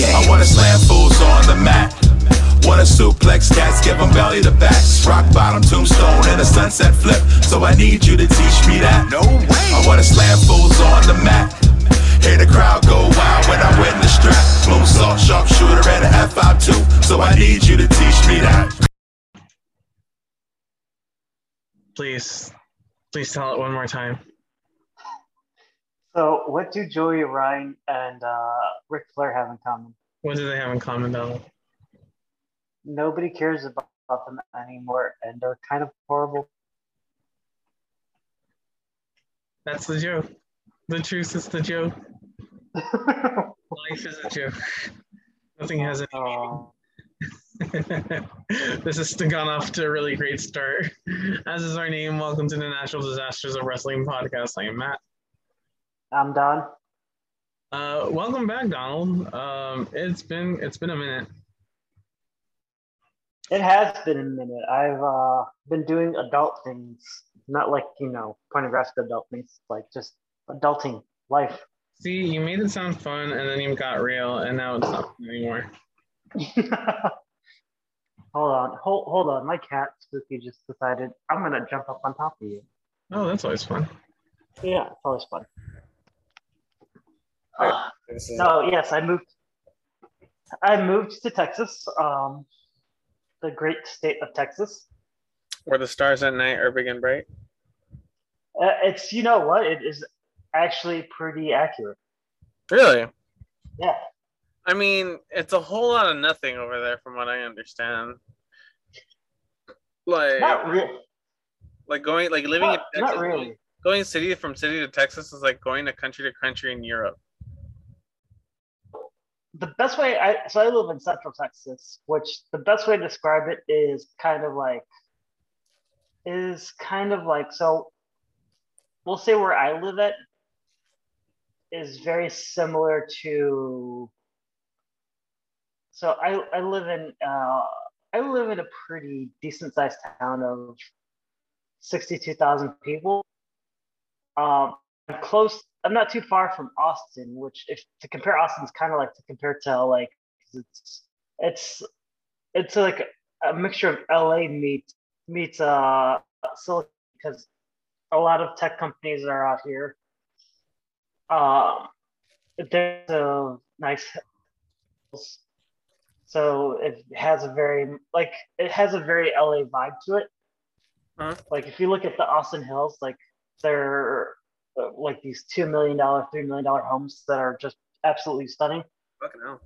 game. I wanna slam fools on the mat. Wanna suplex cats, give them belly to backs. Rock bottom tombstone and a sunset flip. So I need you to teach me that. No way. I wanna slam fools on the mat. Hear the crowd go wild when I win the strap. Moonsault, sharpshooter, and a F5 So I need you to teach me that. Please, please tell it one more time. So, what do Joey Ryan and uh, Ric Flair have in common? What do they have in common, Donald? Nobody cares about them anymore, and they're kind of horrible. That's the joke. The truth is the joke. Life is a joke. Nothing has any meaning. This has gone off to a really great start. As is our name, welcome to the Natural Disasters of Wrestling podcast. I am Matt. I'm Don. Uh, welcome back, Donald. Um, it's been it's been a minute. It has been a minute. I've uh, been doing adult things, not like you know pornographic adult things, like just adulting life. See, you made it sound fun, and then you got real, and now it's not fun anymore. hold on, hold hold on. My cat Spooky just decided I'm gonna jump up on top of you. Oh, that's always fun. Yeah, it's always fun. This is- No, yes, I moved. I moved to Texas, um, the great state of Texas. Where the stars at night are big and bright. Uh, it's you know what? It is actually pretty accurate. Really? Yeah. I mean, it's a whole lot of nothing over there, from what I understand. Like, Not really. like going, like living Not, in not really. going city from city to Texas is like going to country to country in Europe. The best way I so I live in Central Texas, which the best way to describe it is kind of like is kind of like so. We'll say where I live at is very similar to. So I I live in uh I live in a pretty decent sized town of sixty two thousand people. Um, I'm close. I'm not too far from Austin, which, if to compare Austin, is kind of like to compare to like 'cause it's it's it's like a mixture of LA meets meets uh Silicon because a lot of tech companies are out here. Um, there's a nice, so it has a very like it has a very LA vibe to it. Huh? Like if you look at the Austin Hills, like they're uh, Uh, like these two million dollar, three million dollar homes that are just absolutely stunning, Fucking hell.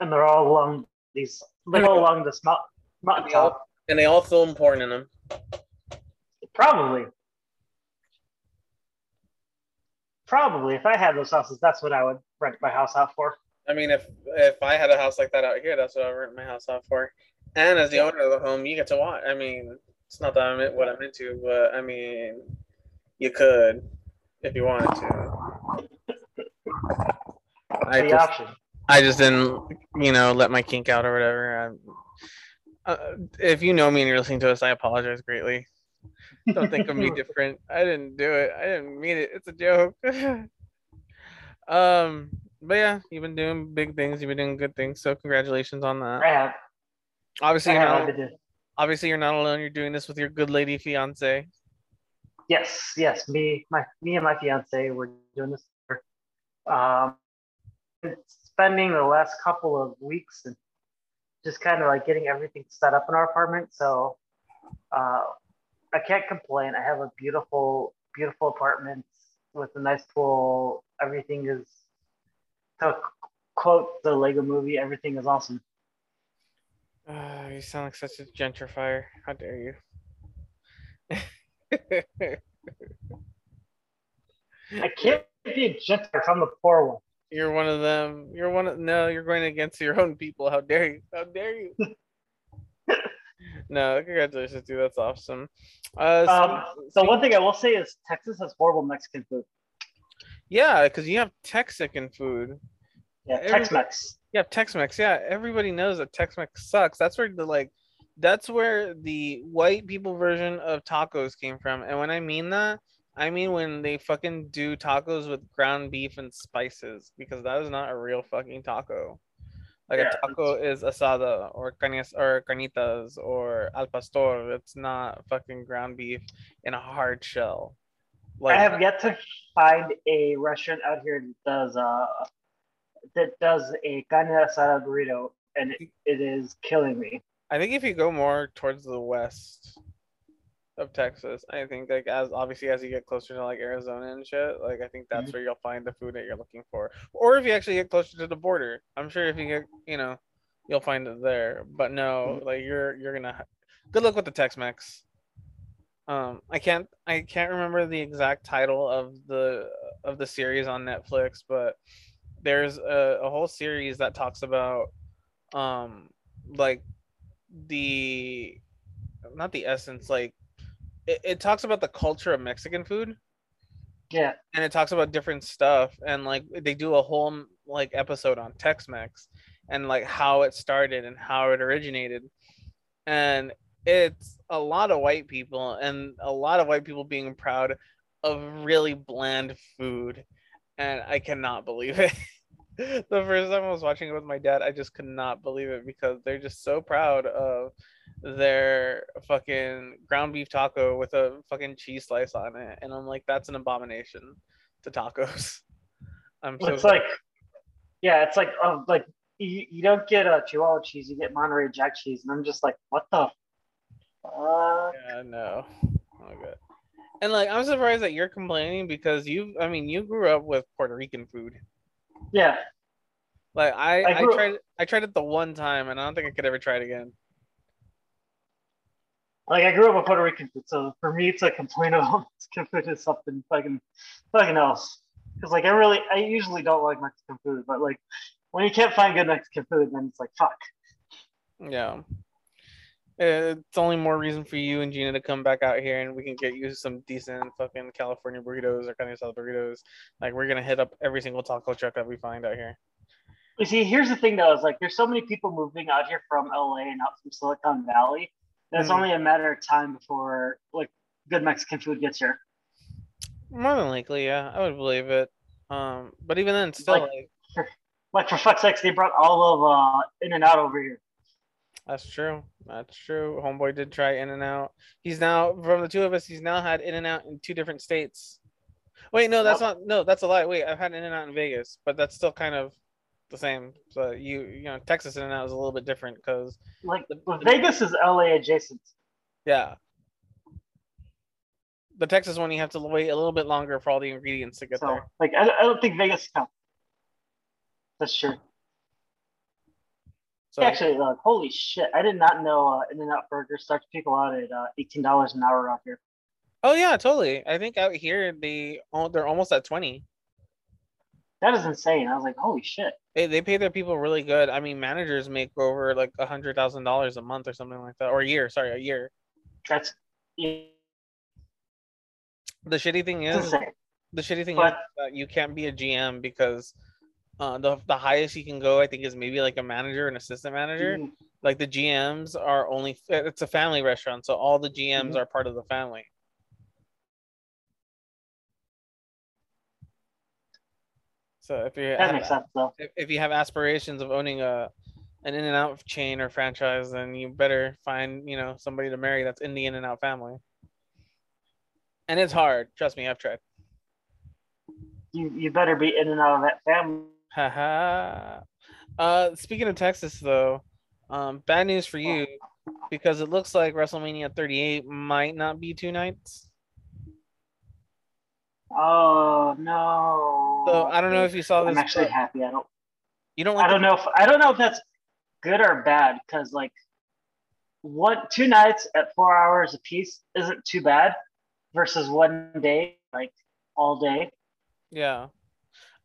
and they're all along these, they're all along this mount, mountaintop. And they all film porn in them. Probably, probably if I had those houses, that's what I would rent my house out for. I mean, if if I had a house like that out here, that's what I would rent my house out for. And as the owner of the home, you get to watch. I mean, it's not that I'm in- what I'm into, but I mean, you could if you wanted to. I the just, option. I just didn't, you know, let my kink out or whatever. I, uh, if you know me and you're listening to us, I apologize greatly. Don't think of me different. I didn't do it. I didn't mean it. It's a joke. um, but yeah, you've been doing big things. You've been doing good things. So congratulations on I that. have. I Obviously, you're have. Obviously, you're not alone. You're doing this with your good lady fiance. Yes, yes. Me, my, me and my fiance were doing this. Um, spending the last couple of weeks and just kind of like getting everything set up in our apartment. So, uh, I can't complain. I have a beautiful, beautiful apartment with a nice pool. Everything is, to quote the Lego movie, everything is awesome. Uh, you sound like such a gentrifier. How dare you? I can't be a gentrifier. I'm the poor one. You're one of them. You're one of no. You're going against your own people. How dare you? How dare you? no, congratulations, dude. That's awesome. Uh, so- Um, so one thing I will say is Texas has horrible Mexican food. yeah, because you have Texican food. Yeah, Tex-Mex. Have Tex-Mex. Yeah, everybody knows that Tex-Mex sucks. That's where the like, that's where the white people version of tacos came from. And when I mean that, I mean when they fucking do tacos with ground beef and spices because that is not a real fucking taco. Like Yeah, a taco is asada or cañas or carnitas or al pastor. It's not fucking ground beef in a hard shell. Like I have yet to find a restaurant out here that does uh that does a carne asada burrito, and it, it is killing me. I think if you go more towards the west of Texas, I think like as obviously as you get closer to like Arizona and shit, like I think that's where you'll find the food that you're looking for. Or if you actually get closer to the border, I'm sure if you get you know, you'll find it there. But no, like you're you're gonna ha- good luck with the Tex-Mex. Um, I can't I can't remember the exact title of the of the series on Netflix, but there's a, a whole series that talks about um like the not the essence like it, it talks about the culture of mexican food. Yeah, and it talks about different stuff. And like they do a whole like episode on tex-mex and like how it started and how it originated. And it's a lot of white people and a lot of white people being proud of really bland food. And i cannot believe it the first time i was watching it with my dad i just could not believe it because they're just so proud of their fucking ground beef taco with a fucking cheese slice on it and i'm like that's an abomination to tacos i'm so it's like yeah, it's like oh, like you, you don't get a Chihuahua cheese, you get Monterey Jack cheese, and I'm just like, what the fuck? Yeah, no. Oh god. And like I'm surprised that you're complaining because you I mean you grew up with Puerto Rican food. Yeah, Like I, I I, tried I tried it the one time and I don't think I could ever try it again. like I grew up with Puerto Rican food, so for me to complain about Mexican food is something fucking fucking else. Because like I really, I usually don't like Mexican food, but like when you can't find good Mexican food, then it's like fuck. Yeah. It's only more reason for you and Gina to come back out here and we can get you some decent fucking California burritos or carne asada burritos. Like we're gonna hit up every single taco truck that we find out here. You see, here's the thing though, is like there's so many people moving out here from LA and out from Silicon Valley. that It's Mhm. only a matter of time before like good Mexican food gets here. More than likely, yeah, I would believe it. Um, but even then, still, Like- like, Like for fuck's sakes, they brought all of uh In and Out over here. That's true. That's true. Homeboy did try In and Out. He's now from the two of us. He's now had In and Out in two different states. Wait, no, that's not. No, that's a lie. Wait, I've had In and Out in Vegas, but that's still kind of the same. So you, you know, Texas In and Out is a little bit different because, Like The- well, Vegas is LA adjacent. yeah, the Texas one you have to wait a little bit longer for all the ingredients to get So there. like I, I don't think Vegas counts. That's true. So Actually, like holy shit, I did not know uh, In and Out Burger starts people out at uh, eighteen dollars an hour out here. oh yeah, totally. I think out here they they're almost at twenty. That is insane. I was like, holy shit. They, they pay their people really good. I mean, managers make over like a hundred thousand dollars a month or something like that, or a year. Sorry, a year. That's it's The shitty thing is, the shitty thing But- is that you can't be a GM because uh, the the highest you can go, I think, is maybe like a manager, and assistant manager. Mhm. Like the GMs are only it's a family restaurant, so all the GMs Mhm. are part of the family. So if you That have, makes sense though. if, if you have aspirations of owning a an in and out chain or franchise, then you better find, you know, somebody to marry that's in the in and out family. And it's hard. Trust me, I've tried. You you better be in and out of that family. Haha. uh speaking of Texas though, um bad news for you because it looks like WrestleMania 38 might not be two nights. Oh no. So I don't know if you saw this. I'm actually but happy. I don't you don't like I don't know if I don't know if that's good or bad because like what two nights at four hours a piece isn't too bad versus one day like all day. Yeah.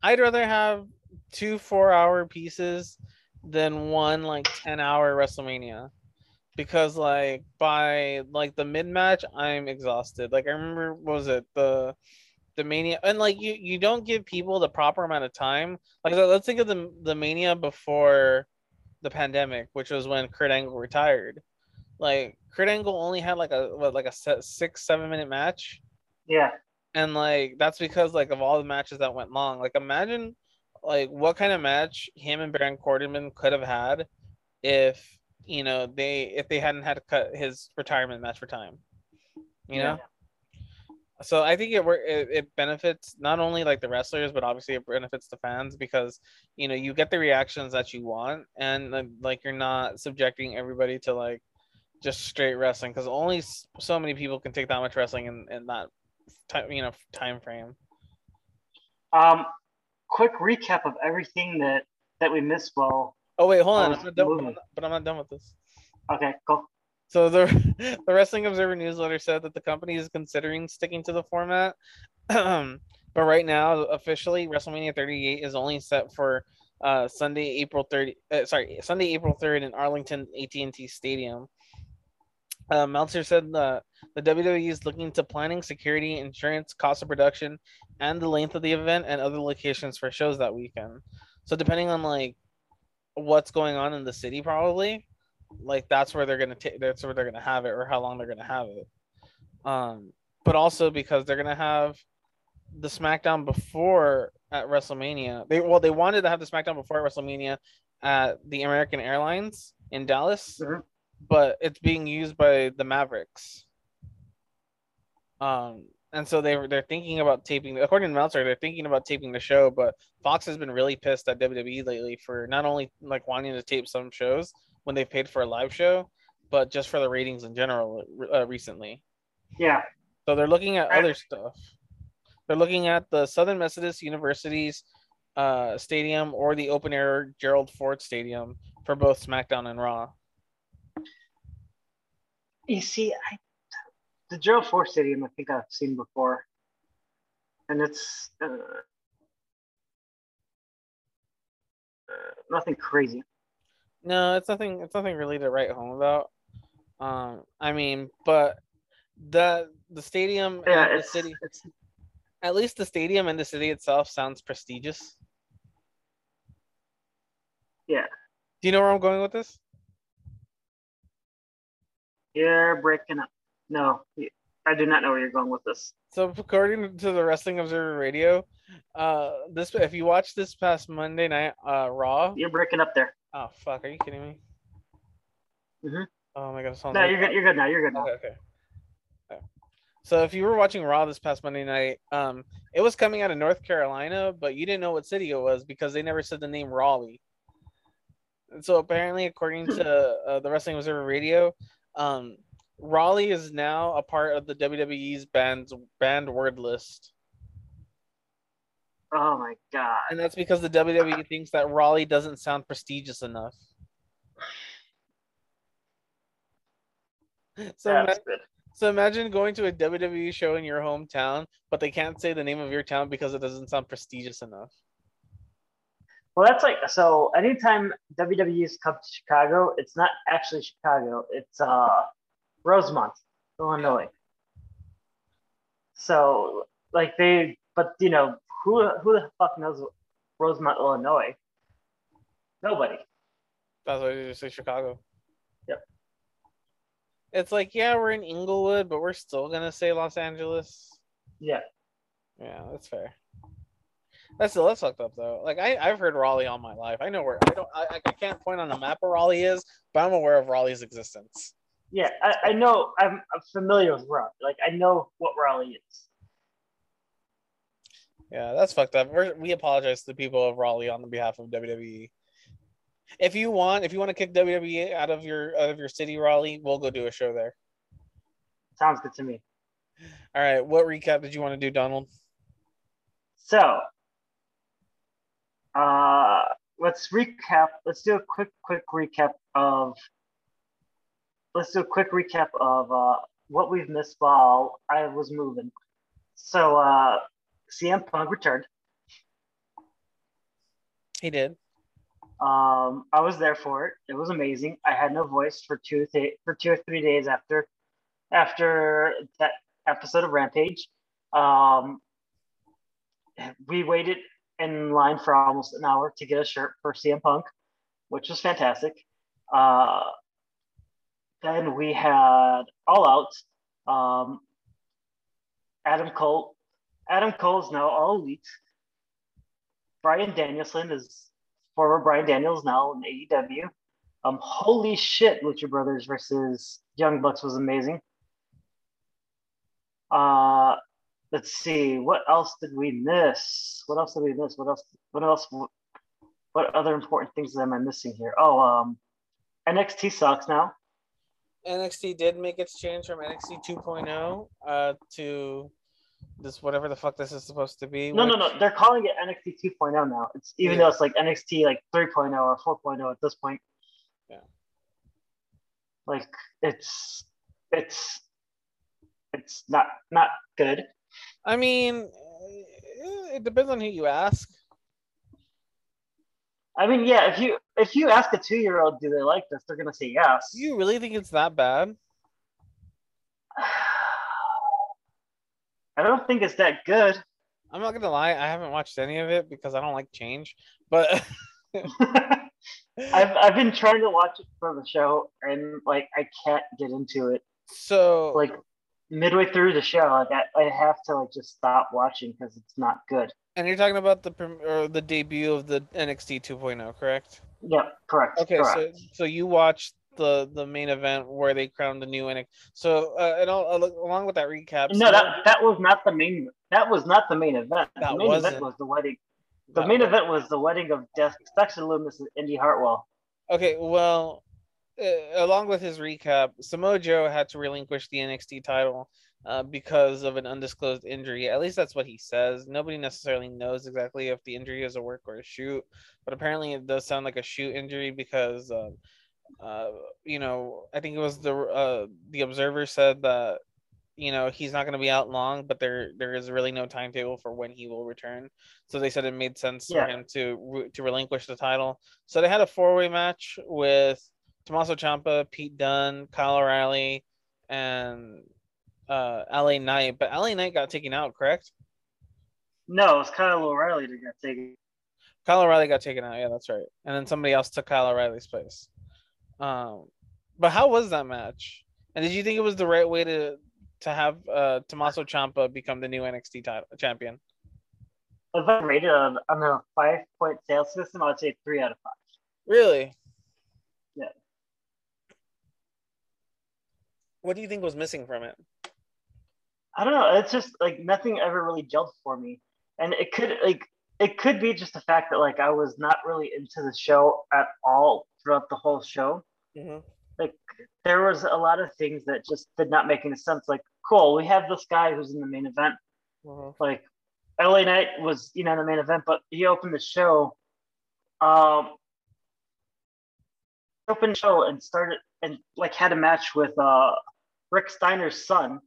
I'd rather have two four hour pieces than one like 10 hour WrestleMania. Because like by like the mid match, I'm exhausted. Like I remember what was it the the mania and like you you don't give people the proper amount of time. Like let's think of the the mania before the pandemic, which was when Kurt Angle retired. Like Kurt Angle only had like a what like a set, six seven minute match Yeah. and like that's because like of all the matches that went long. Like imagine like what kind of match him and Baron Corbin could have had if you know they if they hadn't had to cut his retirement match for time. You know. So I think it, wor- it it benefits not only like the wrestlers, but obviously it benefits the fans because you know you get the reactions that you want, and like, like you're not subjecting everybody to like just straight wrestling because only so many people can take that much wrestling in, in that time you know time frame. Um, quick recap of everything that that we missed. Well, Oh wait, hold on, Oh, I'm not done. I'm but I'm not done with this. okay, cool. So the the Wrestling Observer newsletter said that the company is considering sticking to the format, but right now officially WrestleMania 38 is only set for uh, Sunday, April 30. Uh, sorry, Sunday, April 3rd in Arlington AT&T Stadium. Uh, Meltzer said that the WWE is looking to planning, security, insurance, cost of production, and the length of the event and other locations for shows that weekend. So depending on like what's going on in the city, probably like that's where they're gonna take that's where they're gonna have it or how long they're gonna have it um but also because they're gonna have the smackdown before at wrestlemania they well they wanted to have the smackdown before at wrestlemania at the american airlines in dallas Mhm. But it's being used by the mavericks um and so they were they're thinking about taping according to Meltzer, they're thinking about taping the show, but Fox has been really pissed at WWE lately for not only like wanting to tape some shows when they paid for a live show, but just for the ratings in general uh, recently. Yeah, So they're looking at other stuff. They're looking at the Southern Methodist University's uh, stadium or the open air Gerald Ford Stadium for both SmackDown and Raw. You see, I, the Gerald Ford Stadium, I think I've seen before, and it's uh, uh, nothing crazy. No, it's nothing. It's nothing really to write home about. Um, I mean, but the the stadium Yeah, and the city, it's at least the stadium and the city itself sounds prestigious. Yeah. Do you know where I'm going with this? You're breaking up. No, I do not know where you're going with this. So according to the Wrestling Observer Radio, uh, this if you watch this past Monday night uh Raw. You're breaking up there. Oh fuck, are you kidding me? Mhm. Oh my god, it sounds No, like- you're good. You're good now. You're good now. Okay, okay. Okay. So if you were watching Raw this past Monday night, um, it was coming out of North Carolina, but you didn't know what city it was because they never said the name Raleigh. And so apparently, according to uh, the Wrestling Observer Radio, um, Raleigh is now a part of the WWE's banned banned word list, Oh my god. and that's because the WWE thinks that Raleigh doesn't sound prestigious enough. So ima- That's good. So imagine going to a WWE show in your hometown, but they can't say the name of your town because it doesn't sound prestigious enough. Well, that's like so. Anytime WWE's come to Chicago, it's not actually Chicago. It's uh, Rosemont, Illinois. So, like they, but you know, who who the fuck knows Rosemont, Illinois? Nobody. That's why you just say Chicago. Yep. It's like, yeah, we're in Inglewood, but we're still gonna say Los Angeles. Yeah. Yeah, that's fair. That's that's fucked up though. Like I, I've heard Raleigh all my life. I know where I don't I, I can't point on the map where Raleigh is, but I'm aware of Raleigh's existence. Yeah, I, I know. I'm, I'm familiar with Raleigh. Like I know what Raleigh is. Yeah, that's fucked up. We're, we apologize to the people of Raleigh on the behalf of WWE. If you want, if you want to kick WWE out of your out of your city, Raleigh, we'll go do a show there. Sounds good to me. All right, what recap did you want to do, Donald? So, uh, let's recap. Let's do a quick, quick recap of. Let's do a quick recap of uh, what we've missed while I was moving. So, uh, CM Punk returned. He did. Um, I was there for it. It was amazing. I had no voice for two th- for two or three days after after that episode of Rampage. Um, we waited in line for almost an hour to get a shirt for CM Punk, which was fantastic. Uh, then we had All Out. Um, Adam Cole Adam Cole's now all elite. Bryan Danielson is former Brian Daniels now in AEW. Um, holy shit, Lucha Brothers versus Young Bucks was amazing. Uh, let's see, what else did we miss? What else did we miss? What else? What else? What other important things am I missing here? Oh, um, NXT sucks now. NXT did make its change from NXT 2.0 uh, to this whatever the fuck this is supposed to be. No, no, no. They're calling it NXT 2.0 now. It's even Yeah. though it's like NXT like 3.0 or 4.0 at this point. Yeah. Like it's it's it's not not good. I mean, eh, it depends on who you ask. I mean, yeah. If you if you ask a two year old, do they like this? They're gonna say yes. Do you really think it's that bad? I don't think it's that good. I'm not gonna lie, I haven't watched any of it because I don't like change. But I've I've been trying to watch it for the show, and like I can't get into it. so Like midway through the show, like I, I have to like just stop watching because it's not good. and you're talking about the or the debut of the NXT 2.0, correct? Yeah, correct. Okay, correct. so so you watched the the main event where they crowned the new NXT. So uh, and all, along with that recap, no, that that was not the main. That was not the main event. That the main wasn't. event was the wedding. The that main was- event was the wedding of Dex Dexter Lumis and Indy Hartwell. Okay, well, uh, along with his recap, Samoa Joe had to relinquish the NXT title uh, because of an undisclosed injury. At least that's what he says. Nobody necessarily knows exactly if the injury is a work or a shoot, but apparently it does sound like a shoot injury because, um, uh, you know, I think it was the uh, the Observer said that you know he's not going to be out long, but there there is really no timetable for when he will return. So they said it made sense Yeah. for him to to relinquish the title. So they had a four way match with Tommaso Ciampa, Pete Dunne, Kyle O'Reilly, and uh, LA Knight. But LA Knight got taken out, correct? No, it was Kyle O'Reilly that got taken. Kyle O'Reilly got taken out. Yeah, that's right. And then somebody else took Kyle O'Reilly's place. Um, but how was that match? And did you think it was the right way to to have uh, Tommaso Ciampa become the new NXT title champion? If I rated on, on a five point sales system, I would say three out of five. Really? Yeah. What do you think was missing from it? I don't know. It's just like nothing ever really gelled for me, and it could like it could be just the fact that like I was not really into the show at all throughout the whole show. Mhm. Like there was a lot of things that just did not make any sense. Like, cool, we have this guy who's in the main event. Mhm. Like, LA Knight was you know in the main event, but he opened the show. Um, opened show and started and like had a match with uh Rick Steiner's son,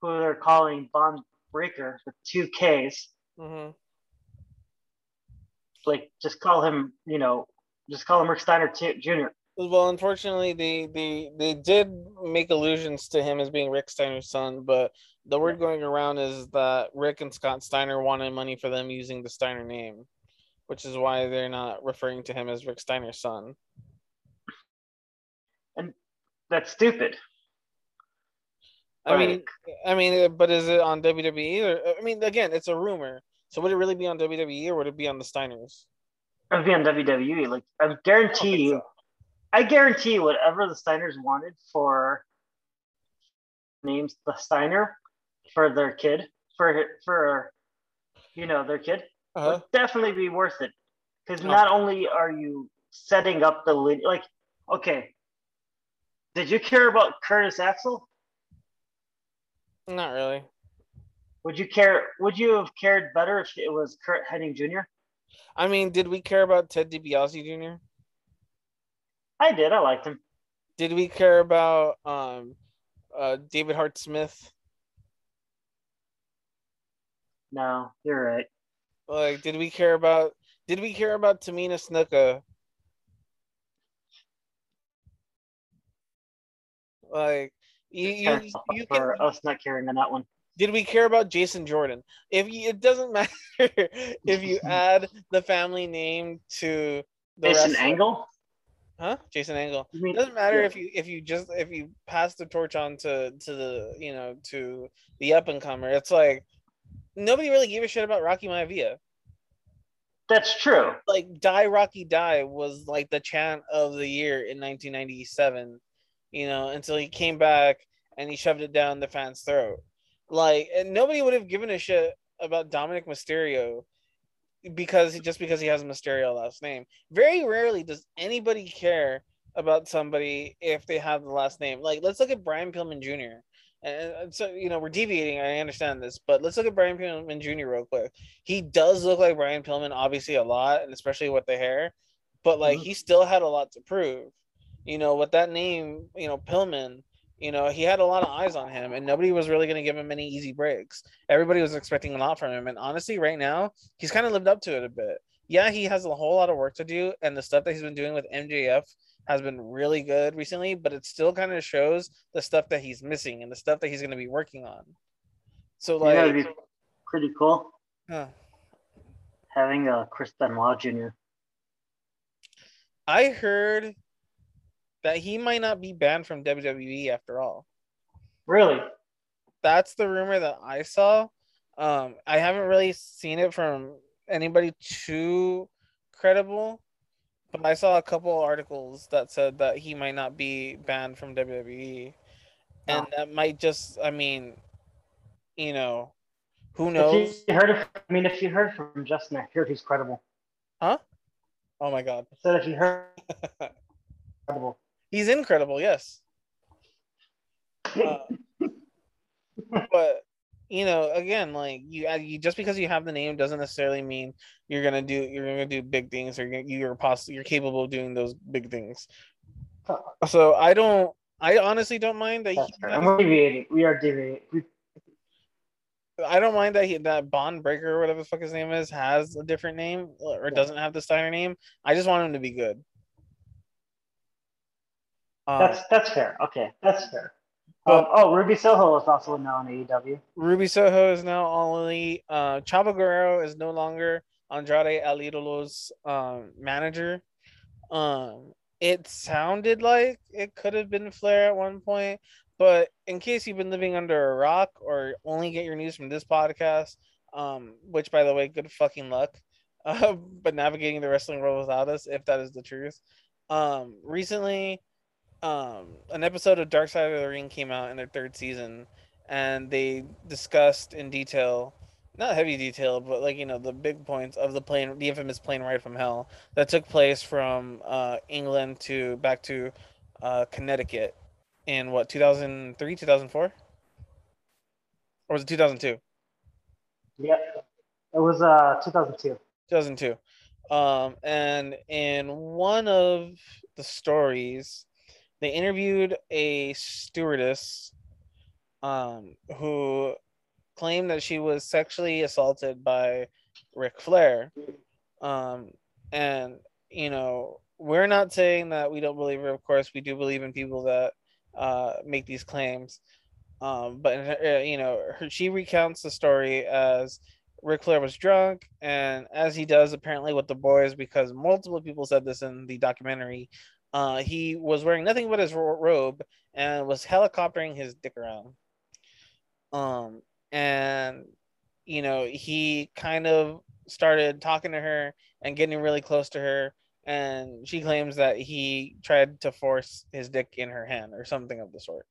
who they're calling Bron Breakker with two Ks. Mhm. Like, just call him, you know, just call him Rick Steiner T- Jr. Well, unfortunately, they, they they did make allusions to him as being Rick Steiner's son, but the word going around is that Rick and Scott Steiner wanted money for them using the Steiner name, which is why they're not referring to him as Rick Steiner's son. And that's stupid. I mean, I mean, uh, but is it on WWE? Or, I mean, again, it's a rumor. So would it really be on WWE or would it be on the Steiners? I'd be on WWE. Like, I guarantee you, I guarantee whatever the Steiners wanted for names the Steiner for their kid, for for you know their kid, Uh-huh. would definitely be worth it. Because not only are you setting up the like, okay, did you care about Curtis Axel? Not really. Would you care? Would you have cared better if it was Curt Hennig Jr.? I mean, did we care about Ted DiBiase Jr.? I did. I liked him. Did we care about um, uh, David Hart Smith? No, you're right. Like, did we care about? Did we care about Tamina Snuka? Like, you, you, you for can, us not caring on that one. did we care about Jason Jordan? If you, it doesn't matter if you add the family name to the Jason wrestler- Angle. huh? Jason Angle. Mean- It doesn't matter yeah. if you if you just if you pass the torch on to to the you know to the up and comer. It's like nobody really gave a shit about Rocky Maivia. That's true. Like Die Rocky Die was like the chant of the year in 1997, you know, until he came back and he shoved it down the fans' throat. Like, and nobody would have given a shit about Dominik Mysterio because just because he has a Mysterio last name. Very rarely does anybody care about somebody if they have the last name. Like, let's look at Brian Pillman Jr. And so, you know, we're deviating. I understand this, but let's look at Brian Pillman Jr. real quick. He does look like Brian Pillman, obviously, a lot, and especially with the hair, but like, mm-hmm. he still had a lot to prove. You know, with that name, you know, Pillman, you know, he had a lot of eyes on him, and nobody was really going to give him any easy breaks. Everybody was expecting a lot from him, and honestly, right now, he's kind of lived up to it a bit. Yeah, he has a whole lot of work to do, and the stuff that he's been doing with MJF has been really good recently, but it still kind of shows the stuff that he's missing and the stuff that he's going to be working on. So like, yeah, be pretty cool. Huh. Having a uh, Chris Benoit Jr. I heard that he might not be banned from WWE after all. Really? That's the rumor that I saw. Um, I haven't really seen it from anybody too credible, but I saw a couple articles that said that he might not be banned from WWE. And oh. that might just, I mean, you know, who knows? If you heard of, I mean, if you heard from Justin, I heard he's credible. Huh? Oh my God. So if you heard. He's incredible, yes. Uh, but you know, again, like you, uh, you just because you have the name doesn't necessarily mean you're gonna do you're gonna do big things or you're possible you're capable of doing those big things. So I don't. I honestly don't mind that. He, I'm deviating. We are deviating. I don't mind that he that Bron Breakker or whatever the fuck his name is has a different name or doesn't have the Steiner name. I just want him to be good. Um, that's that's fair. Okay, that's fair. Um, oh, Ruby Soho is also now in AEW. Ruby Soho is now only. Uh, Chavo Guerrero is no longer Andrade El Idolo's um, manager. Um, it sounded like it could have been Flair at one point, but in case you've been living under a rock or only get your news from this podcast, um, which by the way, good fucking luck. Uh, but navigating the wrestling world without us, if that is the truth. Um, recently, um, an episode of Dark Side of the Ring came out in their third season, and they discussed in detail, not heavy detail, but like you know the big points of the plane, the infamous plane ride from hell that took place from uh, England to back to uh, Connecticut in what 2003, 2004, or was it 2002? Yeah, it was uh 2002. 2002. Um, and in one of the stories, they interviewed a stewardess um, who claimed that she was sexually assaulted by Ric Flair. Um, and, you know, we're not saying that we don't believe her. Of course, we do believe in people that uh, make these claims. Um, but, uh, you know, her, she recounts the story as Ric Flair was drunk, and as he does apparently with the boys, because multiple people said this in the documentary, uh, he was wearing nothing but his robe and was helicoptering his dick around. Um, and you know, he kind of started talking to her and getting really close to her. And she claims that he tried to force his dick in her hand or something of the sort.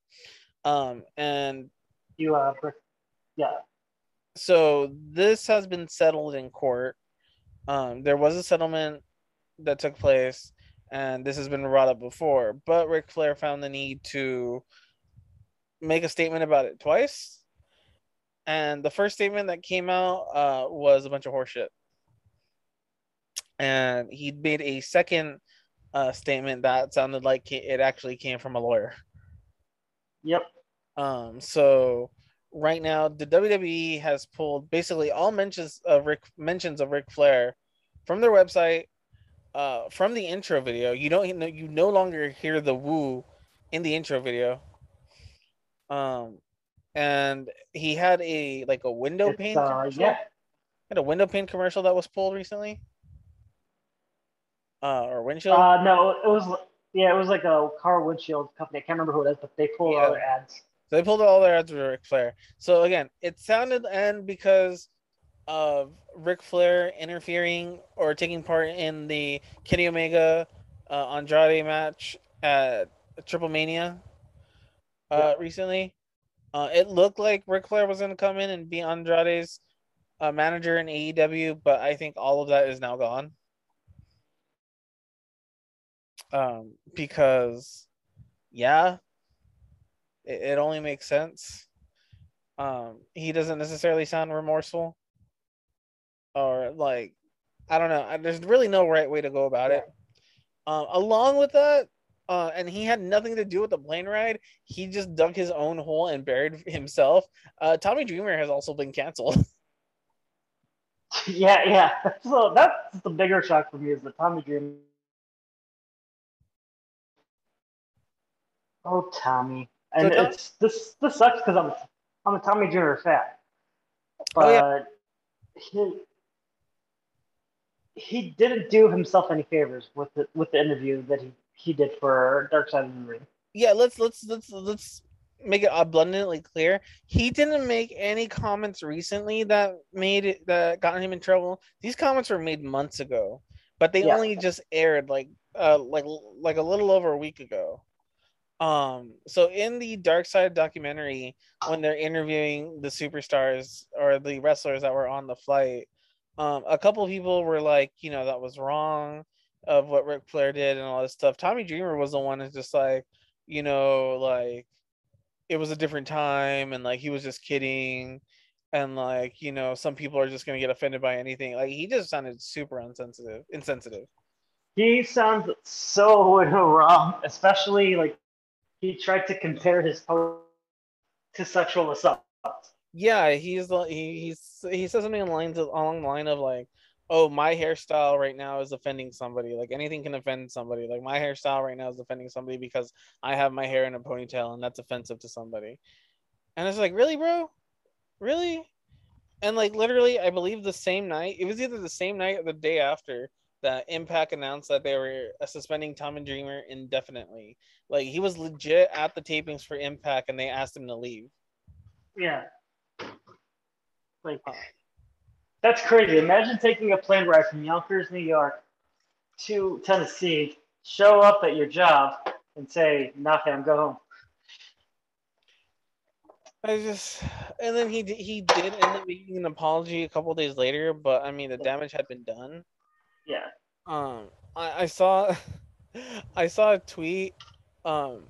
Um, and you, uh, yeah. So this has been settled in court. Um, there was a settlement that took place and this has been brought up before, but Ric Flair found the need to make a statement about it twice. And the first statement that came out uh, was a bunch of horseshit. And he made a second uh, statement that sounded like it actually came from a lawyer. Yep. Um. So right now, the WWE has pulled basically all mentions of Rick mentions of Ric Flair from their website uh, from the intro video, you don't you know you no longer hear the woo in the intro video. Um, and he had a like a window it's, pane. Uh, yeah, had a window pane commercial that was pulled recently. Uh, or windshield. Uh, no, it was yeah, it was like a car windshield company. I can't remember who it is, but they pulled yeah. all their ads. So they pulled all their ads with Ric Flair. So again, it sounded and because of Ric Flair interfering or taking part in the Kenny Omega uh, Andrade match at Triple Mania uh, recently. Uh, it looked like Ric Flair was going to come in and be Andrade's uh, manager in AEW, but I think all of that is now gone. Um, because, yeah, it, it only makes sense. Um, he doesn't necessarily sound remorseful or like, I don't know. There's really no right way to go about it. Uh, along with that, uh, and he had nothing to do with the plane ride. He just dug his own hole and buried himself. Uh, Tommy Dreamer has also been canceled. Yeah, yeah. So that's the bigger shock for me is the Tommy Dreamer. Oh, Tommy, and So it's this. This sucks because I'm I'm a Tommy Dreamer fan, but Oh, yeah. he he didn't do himself any favors with the with the interview that he he did for Dark Side of the Ring. yeah, let's let's let's let's make it abundantly clear. He didn't make any comments recently that made it that got him in trouble. These comments were made months ago, but they Yeah. only just aired like uh like like a little over a week ago. Um, so in the Dark Side documentary, when they're interviewing the superstars or the wrestlers that were on the flight, um, a couple people were like, you know, that was wrong of what Ric Flair did and all this stuff. Tommy Dreamer was the one that's just like, you know, like it was a different time and like he was just kidding and like, you know, some people are just gonna get offended by anything. Like he just sounded super insensitive, insensitive. He sounds so wrong, especially like he tried to compare his post to sexual assault. Yeah, he's he, he's he says something along the along the line of like, oh, my hairstyle right now is offending somebody. Like anything can offend somebody. Like my hairstyle right now is offending somebody because I have my hair in a ponytail and that's offensive to somebody. And it's like, really, bro? Really? And like literally, I believe the same night, it was either the same night or the day after that Impact announced that they were uh, suspending Tommy Dreamer indefinitely. Like he was legit at the tapings for Impact and they asked him to leave. Yeah. Like that's crazy. Imagine taking a plane ride from Yonkers, New York to Tennessee, show up at your job and say, nah fam, go home. I just, and then he he did end up making an apology a couple days later, but I mean the damage had been done. Yeah. Um, I, I saw, I saw a tweet, um,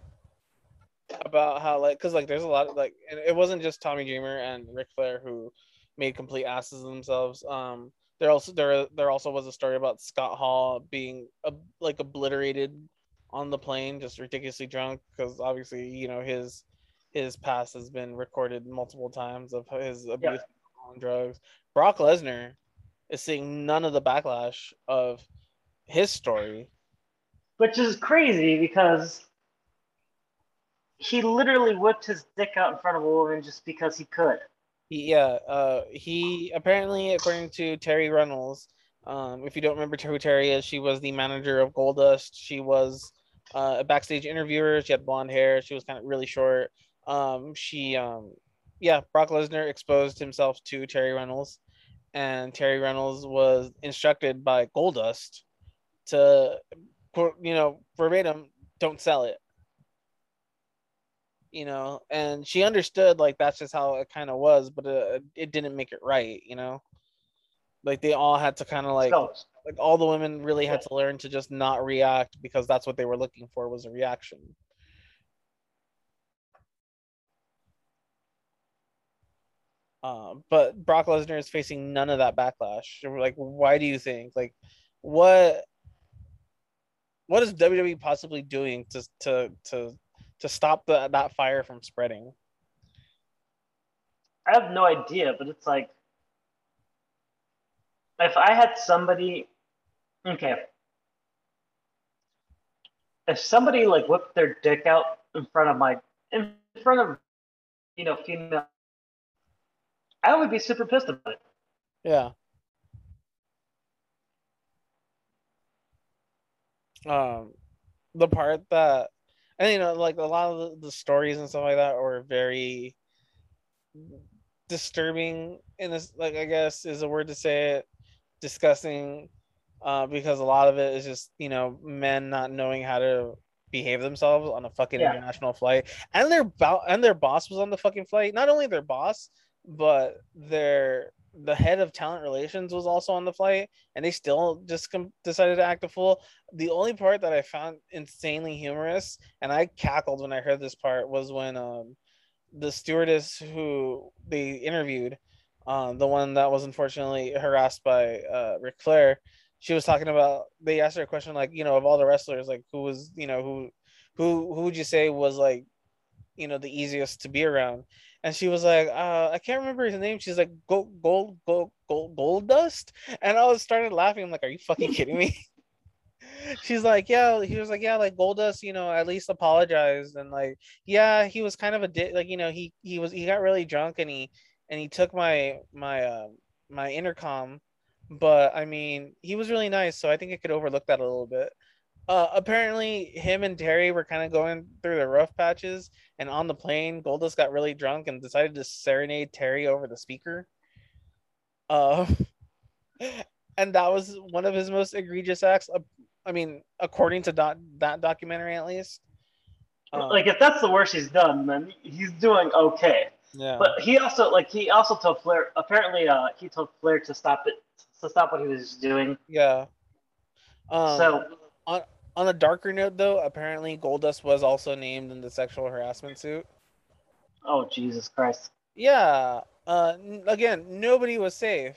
about how like, cause like there's a lot of like, and it wasn't just Tommy Dreamer and Ric Flair who made complete asses of themselves. Um, there also there there also was a story about Scott Hall being ob- like obliterated on the plane, just ridiculously drunk, because obviously you know his his past has been recorded multiple times of his abuse on drugs. Brock Lesnar is seeing none of the backlash of his story. Which is crazy because he literally whipped his dick out in front of a woman just because he could. Yeah, uh, he apparently, according to Terri Runnels, um, if you don't remember who Terry is, she was the manager of Goldust. She was uh, a backstage interviewer. She had blonde hair. She was kind of really short. Um, she, um, yeah, Brock Lesnar exposed himself to Terri Runnels, and Terri Runnels was instructed by Goldust to, you know, verbatim, don't sell it you know and she understood like that's just how it kind of was but uh, it didn't make it right you know like they all had to kind of like like all the women really had to learn to just not react because that's what they were looking for was a reaction uh, but Brock Lesnar is facing none of that backlash. Like, why do you think? Like, what what is WWE possibly doing to to to to stop the, that fire from spreading? I have no idea, but it's like if I had somebody okay. If somebody like whipped their dick out in front of my in front of you know female I would be super pissed about it. Yeah. Um, the part that, and you know, like a lot of the, the stories and stuff like that were very, disturbing in this like I guess is a word to say it disgusting uh because a lot of it is just you know men not knowing how to behave themselves on a fucking Yeah. international flight and their bo- and their boss was on the fucking flight not only their boss but their the head of talent relations was also on the flight and they still just com- decided to act a fool. The only part that i found insanely humorous and i cackled when i heard this part was when um the stewardess who they interviewed um the one that was unfortunately harassed by uh Ric Flair she was talking about they asked her a question like you know of all the wrestlers like who was you know who who who would you say was like you know the easiest to be around and she was like uh i can't remember his name. She's like gold gold gold gold, gold dust? And i was started laughing. I'm like are you fucking kidding me? She's like yeah. He was like yeah like goldust you know at least apologized. And like yeah he was kind of a dick. Like you know he he was he got really drunk and he and he took my my uh my intercom. But i mean he was really nice so i think i could overlook that a little bit uh apparently him and Terri were kind of going through the rough patches and on the plane goldust got really drunk and decided to serenade Terri over the speaker uh and that was one of his most egregious acts i mean according to doc- that documentary at least Um, like if that's the worst he's done, then he's doing okay. yeah But he also like he also told Flair apparently uh he told Flair to stop it to stop what he was doing. yeah um, so on a darker note though apparently goldust was also named in the sexual harassment suit. Oh Jesus Christ. yeah uh again nobody was safe.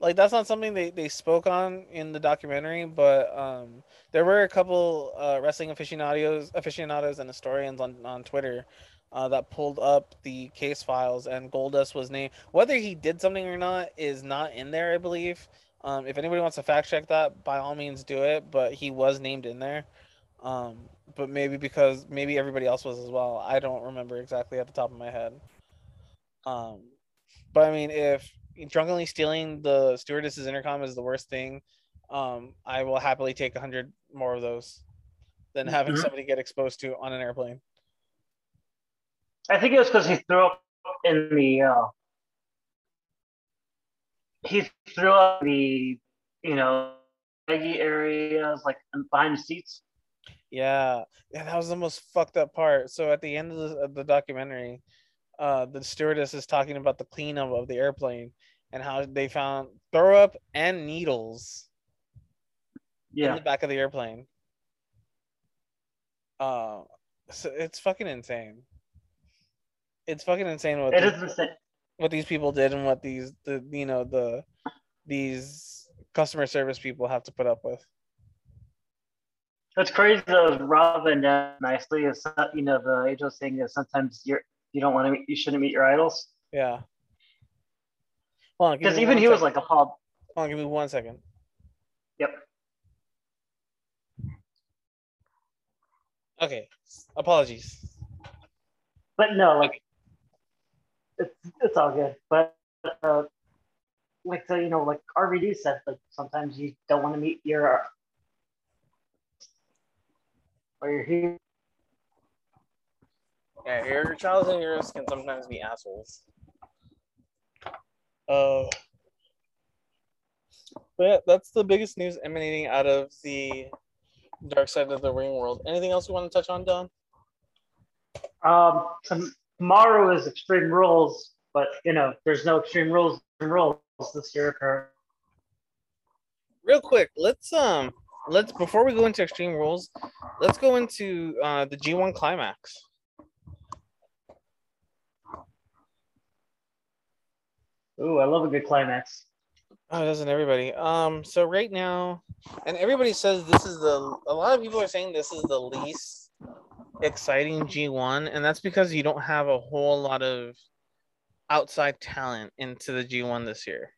Like that's not something they, they spoke on in the documentary but um there were a couple uh wrestling aficionados aficionados and historians on on twitter uh, that pulled up the case files and goldust was named whether he did something or not is not in there i believe um if anybody wants to fact check that by all means do it but he was named in there um but maybe because maybe everybody else was as well i don't remember exactly at the top of my head um, but I mean, if drunkenly stealing the stewardess's intercom is the worst thing, um, I will happily take a hundred more of those than having Mhm. somebody get exposed to on an airplane. I think it was because he threw up in the uh he threw up the you know baggy areas like behind the seats. Yeah, yeah, that was the most fucked up part. So at the end of the, of the documentary, uh, the stewardess is talking about the cleanup of the airplane and how they found throw up and needles yeah. in the back of the airplane. Uh, so it's fucking insane. It's fucking insane what It is insane. What these people did and what these the you know the these customer service people have to put up with. That's crazy though is Rob and uh, nicely is you know the age old saying that sometimes you're you don't want to meet you shouldn't meet your idols Yeah. Because even he was sec- like appalled. Hold on, give me one second. Yep. Okay. Apologies. But no, like it's it's all good. But uh, like so, you know, like RVD said, like sometimes you don't want to meet your or your hero. Yeah, your childhood heroes can sometimes be assholes. Uh, but yeah, that's the biggest news emanating out of the dark side of the ring world. Anything else you want to touch on, Don? Um, tomorrow is Extreme Rules, but you know, there's no Extreme Rules and rules this year. Kurt. Real quick, let's um, let's before we go into extreme rules, let's go into uh the G1 climax. Ooh, I love a good climax. Oh, doesn't everybody? Um, so right now, and everybody says this is the. A lot of people are saying this is the least exciting G1, and that's because you don't have a whole lot of outside talent into the G1 this year.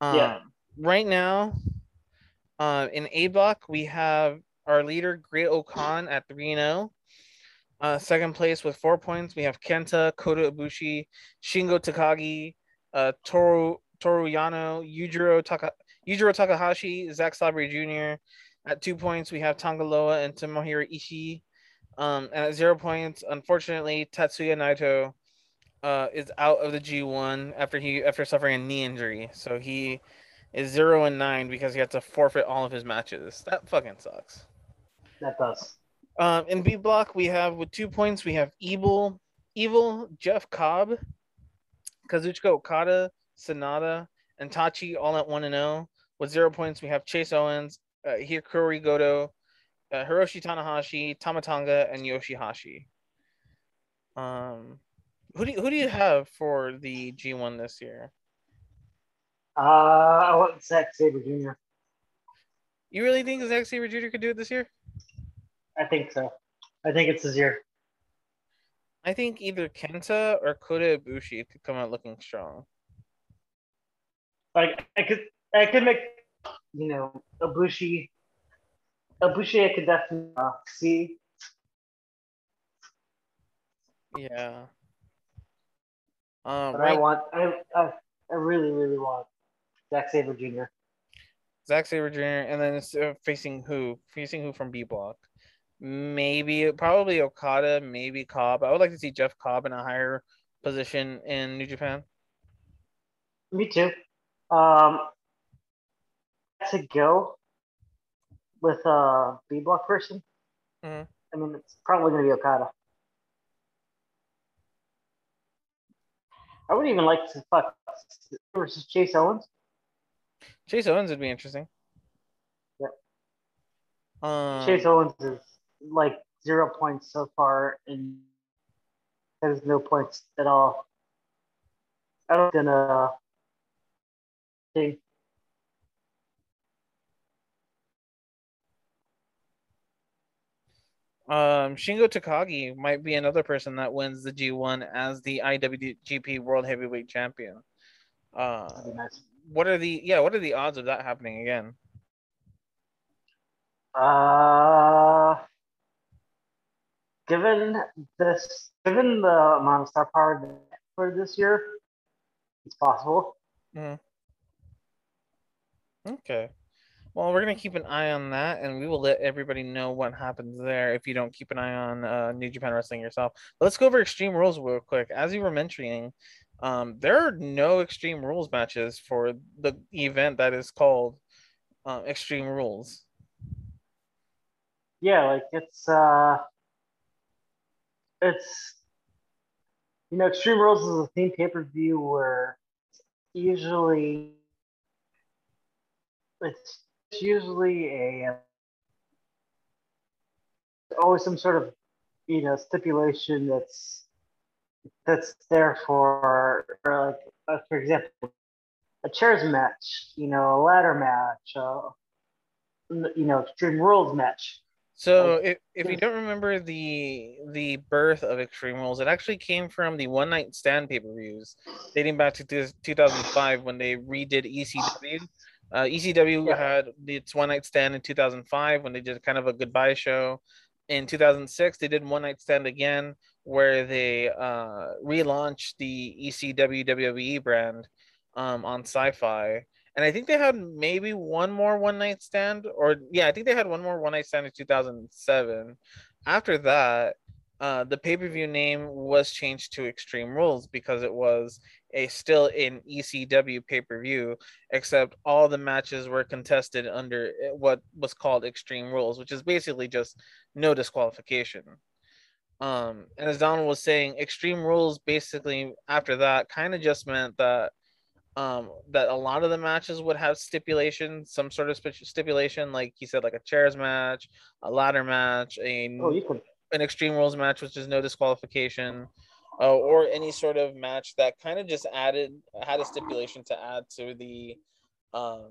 Um, Yeah. Right now, uh, in A block, we have our leader Great-O-Khan at three and zero. Uh, second place with four points, we have Kenta, Kota Ibushi, Shingo Takagi, uh, Toru Toru Yano, Yujiro Taka Yujiro Takahashi, Zack Sabre Jr. At two points, we have Tanga Loa and Tomohiro Ishii. Um, and at zero points, unfortunately, Tetsuya Naito uh, is out of the G1 after he after suffering a knee injury. So he is zero and nine because he had to forfeit all of his matches. That fucking sucks. That does. Um, in B block, we have with two points, we have Evil, Evil, Jeff Cobb, Kazuchika Okada, Sanada, and Taichi all at one and zero. With zero points, we have Chase Owens, uh, Hirooki Goto, uh, Hiroshi Tanahashi, Tama Tonga, and Yoshi-Hashi. Um, who do you, who do you have for the G1 this year? Uh, I want Zack Sabre Jr. You really think Zack Sabre Jr. could do it this year? I think so. I think it's his year. I think either Kenta or Kota Ibushi could come out looking strong. Like I could, I could make, you know, Ibushi. Ibushi, I could definitely uh, see. Yeah. Um, But right, I want, I, I, I really, really want Zack Sabre Jr. Zack Sabre Jr. and then it's uh, facing who? Facing who from B Block? Maybe, probably Okada, maybe Cobb. I would like to see Jeff Cobb in a higher position in New Japan. Me too. Um, to go with a B block person. Mhm. I mean, it's probably going to be Okada. I wouldn't even like to fuck versus Chase Owens. Chase Owens would be interesting. Yep. Um, Chase Owens is like zero points so far, and has no points at all. I don't gonna Um, Shingo Takagi might be another person that wins the G1 as the IWGP World Heavyweight Champion. Uh, nice. what are the yeah? What are the odds of that happening again? Uh, given this, given the amount of star power for this year, it's possible. Okay. Well, we're gonna keep an eye on that, and we will let everybody know what happens there if you don't keep an eye on uh, New Japan Wrestling yourself. But Let's go over Extreme Rules real quick. As you were mentioning, um, there are no Extreme Rules matches for the event that is called uh, Extreme Rules. Yeah, like it's uh, it's you know, Extreme Rules is a theme pay per view where usually it's usually a always some sort of you know stipulation that's that's there for, for like uh, for example a chairs match you know a ladder match uh, you know extreme rules match So Like, if, if you don't remember the the birth of Extreme Rules, it actually came from the one night stand pay per views dating back to 2005 when they redid ECW. Uh, ECW Yeah. had its one night stand in 2005 when they did kind of a goodbye show. In 2006, they did one night stand again where they uh, relaunched the ECW WWE brand um, on Sci-Fi and I think they had maybe one more one night stand, or yeah, I think they had one more one night stand in 2007. After that, uh, the pay per view name was changed to Extreme Rules because it was a still an ECW pay per view, except all the matches were contested under eh, what was called Extreme Rules, which is basically just no disqualification. Um, and as Donald was saying, Extreme Rules basically after that kind of just meant that um that a lot of the matches would have stipulation some sort of stipulation like he said like a chairs match a ladder match a oh could an extreme rules match which is no disqualification uh, or any sort of match that kind of just added had a stipulation to add to the um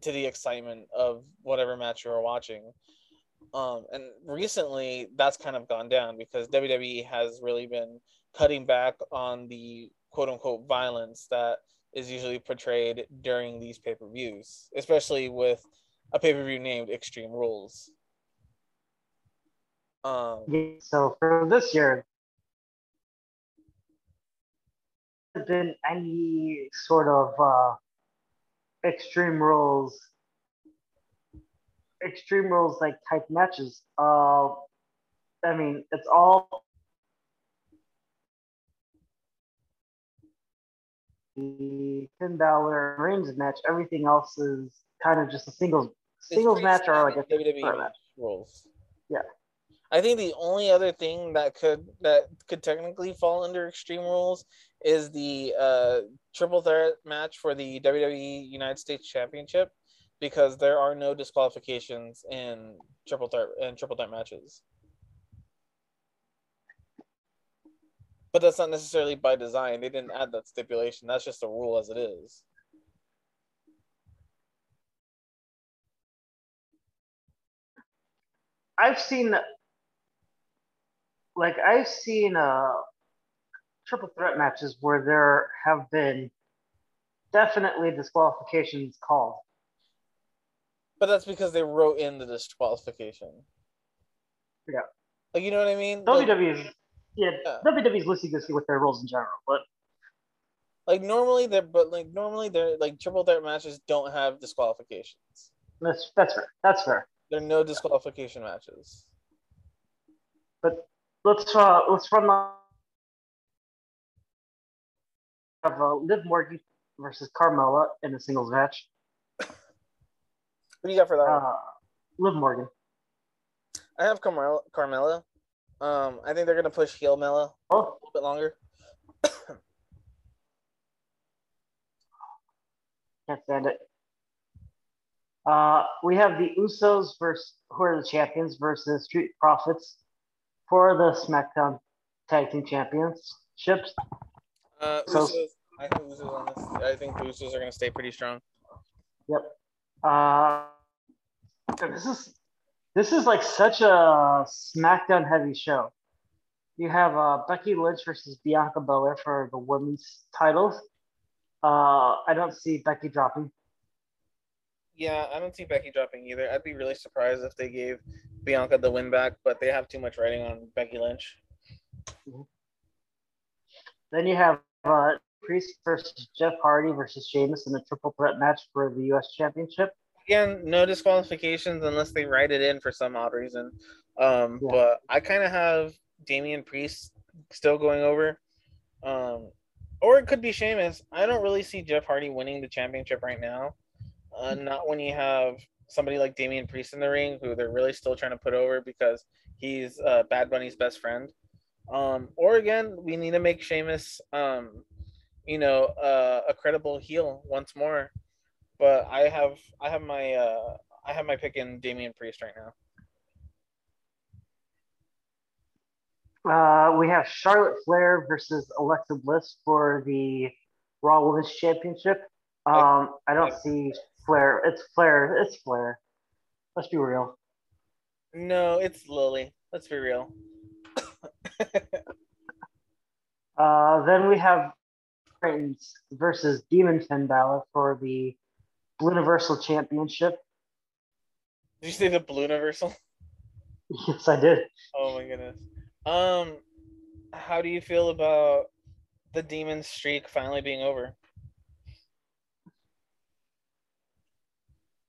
to the excitement of whatever match you were watching. Um and recently that's kind of gone down because WWE has really been cutting back on the quote unquote violence that is usually portrayed during these pay-per-views especially with a pay-per-view named Extreme Rules. Um so for this year, been any sort of uh, extreme rules, extreme rules like type matches. Uh, I mean, it's all the Finn Balor Reigns match. Everything else is kind of just a singles It's singles match or like a WWE match. rules. Yeah. I think the only other thing that could that could technically fall under extreme rules is the uh, triple threat match for the WWE United States Championship because there are no disqualifications in triple threat and triple threat matches. But that's not necessarily by design. They didn't add that stipulation. That's just a rule as it is. I've seen like I've seen uh triple threat matches where there have been definitely disqualifications called. But that's because they wrote in the disqualification. Yeah. Like you know what I mean? Like, WWE is yeah, Yeah. WWE is loosey goosey with their rules in general, but like normally they're but like normally they're like triple threat matches don't have disqualifications. that's that's fair. That's fair. There are no disqualification matches. But let's uh let's run have uh, Liv Morgan versus Carmella in a singles match. What do you got for that? Uh, Liv Morgan. I have Carmella. Carmella. Um, I think they're gonna push heel Mella a Oh, little bit longer. can't stand it. Uh, we have the Usos versus who are the champions versus Street Profits for the SmackDown Tag Team Championships. Uh, So- Usos. I think Usos on this. I think the Usos are gonna stay pretty strong. Yep. Uh, this is this is like such a SmackDown heavy show. You have uh, Becky Lynch versus Bianca Belair for the women's titles. Uh, I don't see Becky dropping. Yeah, I don't see Becky dropping either. I'd be really surprised if they gave Bianca the win back, but they have too much writing on Becky Lynch. Then you have uh, Priest versus Jeff Hardy versus Sheamus in a triple threat match for the U.S. Championship. Again, no disqualifications unless they write it in for some odd reason. Um, Yeah. But I kind of have Damian Priest still going over. Um, or it could be Sheamus. I don't really see Jeff Hardy winning the championship right now. Uh, not when you have somebody like Damian Priest in the ring, who they're really still trying to put over because he's uh, Bad Bunny's best friend. Um, or again, we need to make Sheamus, um, you know, uh, a credible heel once more. But I have, I have my, uh, I have my pick in Damian Priest right now. Uh, we have Charlotte Flair versus Alexa Bliss for the Raw Women's Championship. Um, I don't see Flair. It's Flair. It's Flair. Let's be real. No, it's Lily. Let's be real. Uh, then we have Reigns versus Demon Finn Balor for the Blue Universal Championship. Did you say the Blue Universal? Yes, I did. Oh my goodness. Um, how do you feel about the demon streak finally being over?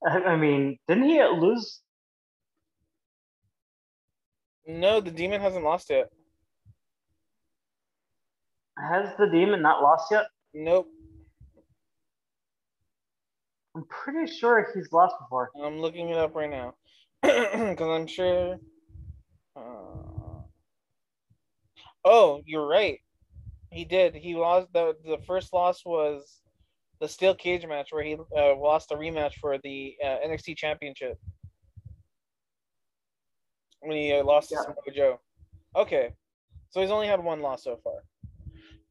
I, I mean, didn't he lose? No, the demon hasn't lost yet. Has the Demon not lost yet? Nope. I'm pretty sure he's lost before. I'm looking it up right now because I'm sure. Uh... Oh, you're right. He did. He lost. the The first loss was the steel cage match where he uh, lost the rematch for the uh, NXT Championship when he uh, lost to Yeah. Samoa Joe. Okay, so he's only had one loss so far.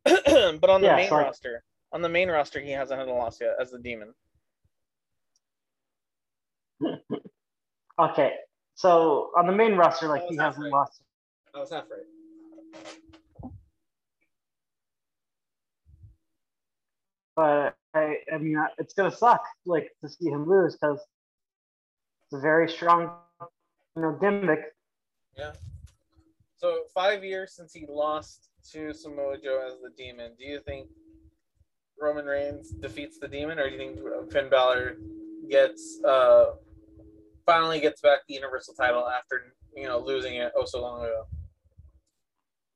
but on the Yeah, main so- roster, on the main roster, he hasn't had a loss yet as the Demon. Okay, so on the main roster, like he hasn't right. lost. I was half right. But I, I mean, it's gonna suck like to see him lose because it's a very strong, you know, gimmick. Yeah. So five years since he lost to Samoa Joe as the Demon. Do you think Roman Reigns defeats the Demon, or do you think Finn Balor gets uh finally gets back the Universal title after you know losing it oh so long ago?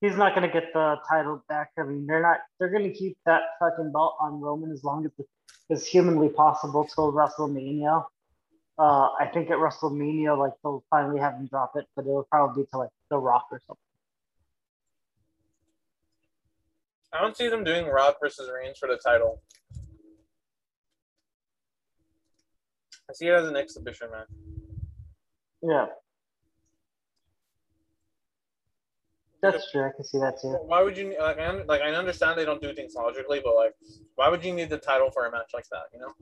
he's not gonna get the title back. I mean, they're not. They're gonna keep that fucking belt on Roman as long as it is humanly possible till WrestleMania. Uh, I think at WrestleMania, like they'll finally have him drop it, but it'll probably be to like The Rock or something. I don't see them doing Rock versus Reigns for the title. I see it as an exhibition match. Yeah. That's true. I can see that too. Why would you like? I, like I understand they don't do things logically, but like, why would you need the title for a match like that? You know.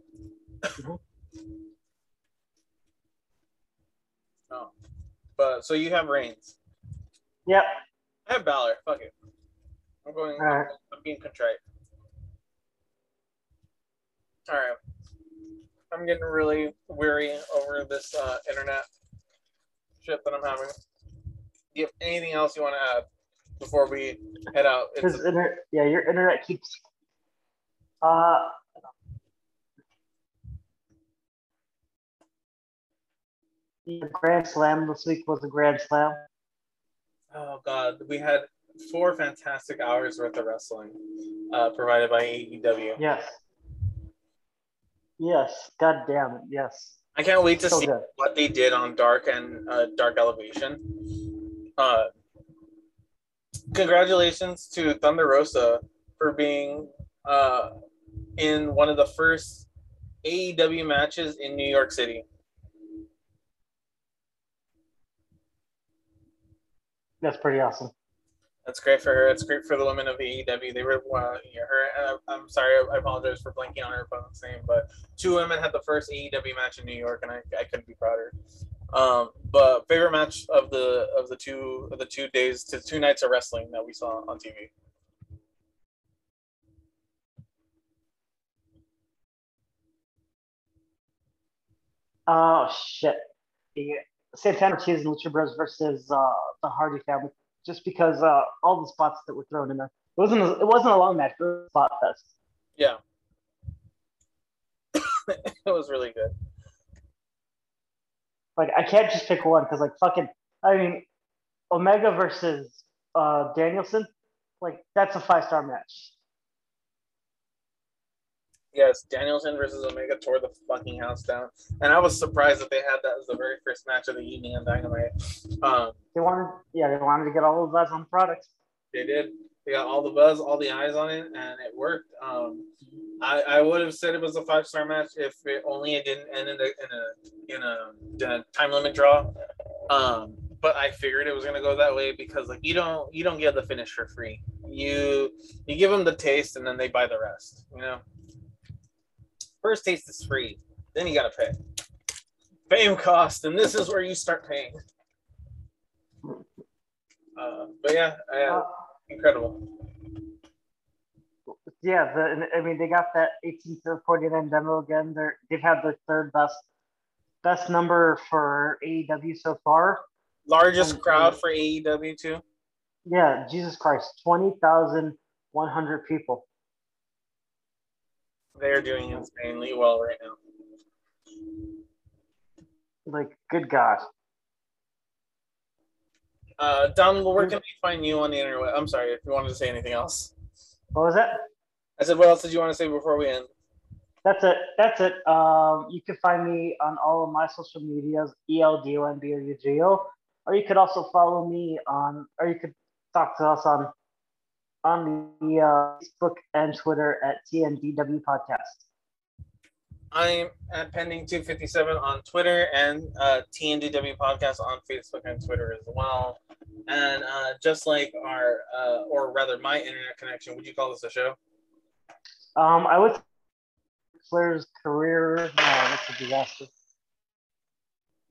Mhm. oh, but so you have Reigns. Yep. I have Balor. Fuck it. I'm going. Right. I'm being contrite. All right. I'm getting really weary over this uh, internet shit that I'm having. Do you have anything else you want to add before we head out? It's Because inter- yeah, your internet keeps. Uh. The Grand Slam this week was a Grand Slam. Oh god, we had four fantastic hours worth of wrestling uh, provided by AEW. Yes. Yes. God damn it. Yes. I can't wait to So see good. what they did on Dark and uh, Dark Elevation. Uh, congratulations to Thunder Rosa for being uh, in one of the first AEW matches in New York City. That's pretty awesome. That's great for her. It's great for the women of AEW. They were uh, yeah, her. Uh, I'm sorry, I apologize for blanking on her opponent's name, but two women had the first AEW match in New York, and I, I couldn't be prouder. Um, but favorite match of the of the two of the two days to two nights of wrestling that we saw on TV. Oh shit. The Santana Ortiz and Lucha Bros versus uh, the Hardy family. Just because uh, all the spots that were thrown in there. It wasn't a, it wasn't a long match, but it was a spot fest. Yeah, it was really good. Like I can't just pick one because like fucking I mean Omega versus uh Danielson, like that's a five star match. Yes, Danielson versus Omega tore the fucking house down, and I was surprised that they had that as the very first match of the evening on Dynamite. Um, They wanted yeah, they wanted to get all of that on product. They did. They got all the buzz, all the eyes on it, and it worked. Um, I, I would have said it was a five star match if it only it didn't end in a in a in a, in a time limit draw. Um, but I figured it was gonna go that way because like you don't you don't get the finish for free. You you give them the taste and then they buy the rest. You know. First taste is free, then you gotta pay. Fame cost, and this is where you start paying. Uh, but yeah, I, Uh, incredible. yeah, the, I mean they got that 18 to 49 demo again. They're they've had the third best best number for AEW so far. Largest Um, crowd for AEW too. Yeah, Jesus Christ, 20,100 people. They're doing insanely well right now. Like, good God. Uh, Don, where can we find you on the internet? I'm sorry if you wanted to say anything else. What was that? I said, what else did you want to say before we end? That's it. That's it. Um, you can find me on all of my social medias, E E-L-D-O-N-B-O-U-G-O. Or you could also follow me on, or you could talk to us on on the uh, Facebook and Twitter at TNDW Podcast. I'm at Pending 257 on Twitter and uh, TNDW Podcast on Facebook and Twitter as well. And uh, just like our, uh, or rather my internet connection, would you call this a show? Um, I would Flair's career. No, that's a disaster.